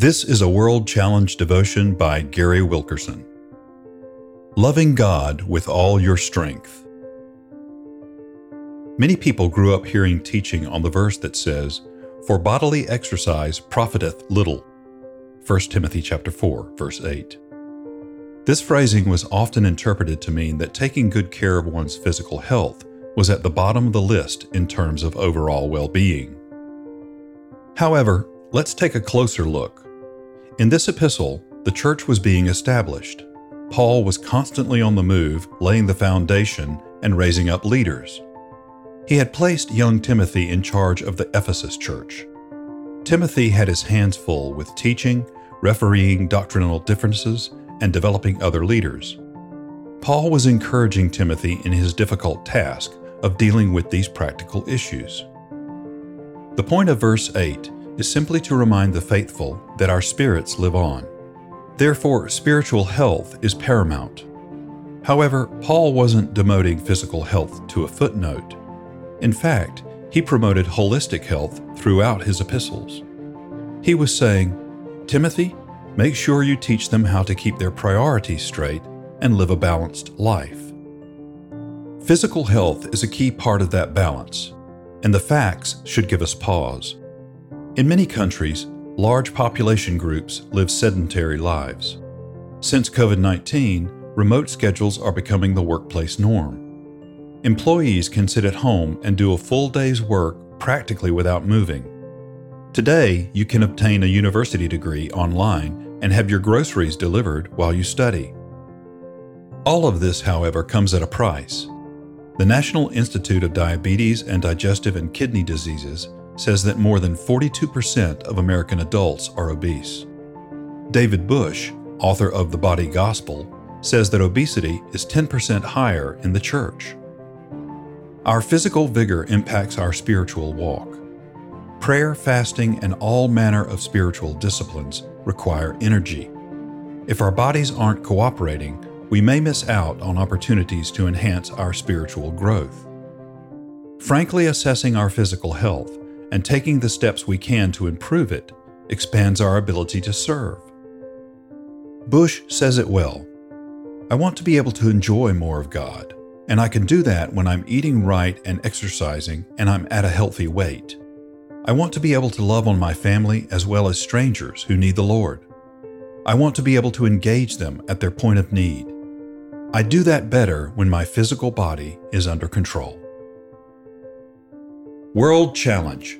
This is a World Challenge devotion by Gary Wilkerson. Loving God with all your strength. Many people grew up hearing teaching on the verse that says, "For bodily exercise profiteth little." 1 Timothy chapter 4, verse 8. This phrasing was often interpreted to mean that taking good care of one's physical health was at the bottom of the list in terms of overall well-being. However, let's take a closer look. In this epistle, the church was being established. Paul was constantly on the move, laying the foundation and raising up leaders. He had placed young Timothy in charge of the Ephesus church. Timothy had his hands full with teaching, refereeing doctrinal differences, and developing other leaders. Paul was encouraging Timothy in his difficult task of dealing with these practical issues. The point of verse 8 is simply to remind the faithful that our spirits live on. Therefore, spiritual health is paramount. However, Paul wasn't demoting physical health to a footnote. In fact, he promoted holistic health throughout his epistles. He was saying, Timothy, make sure you teach them how to keep their priorities straight and live a balanced life. Physical health is a key part of that balance, and the facts should give us pause. In many countries, large population groups live sedentary lives. Since COVID 19, remote schedules are becoming the workplace norm. Employees can sit at home and do a full day's work practically without moving. Today, you can obtain a university degree online and have your groceries delivered while you study. All of this, however, comes at a price. The National Institute of Diabetes and Digestive and Kidney Diseases says that more than 42% of American adults are obese. David Bush, author of The Body Gospel, says that obesity is 10% higher in the church. Our physical vigor impacts our spiritual walk. Prayer, fasting, and all manner of spiritual disciplines require energy. If our bodies aren't cooperating, we may miss out on opportunities to enhance our spiritual growth. Frankly assessing our physical health and taking the steps we can to improve it expands our ability to serve. Bush says it well I want to be able to enjoy more of God, and I can do that when I'm eating right and exercising and I'm at a healthy weight. I want to be able to love on my family as well as strangers who need the Lord. I want to be able to engage them at their point of need. I do that better when my physical body is under control. World Challenge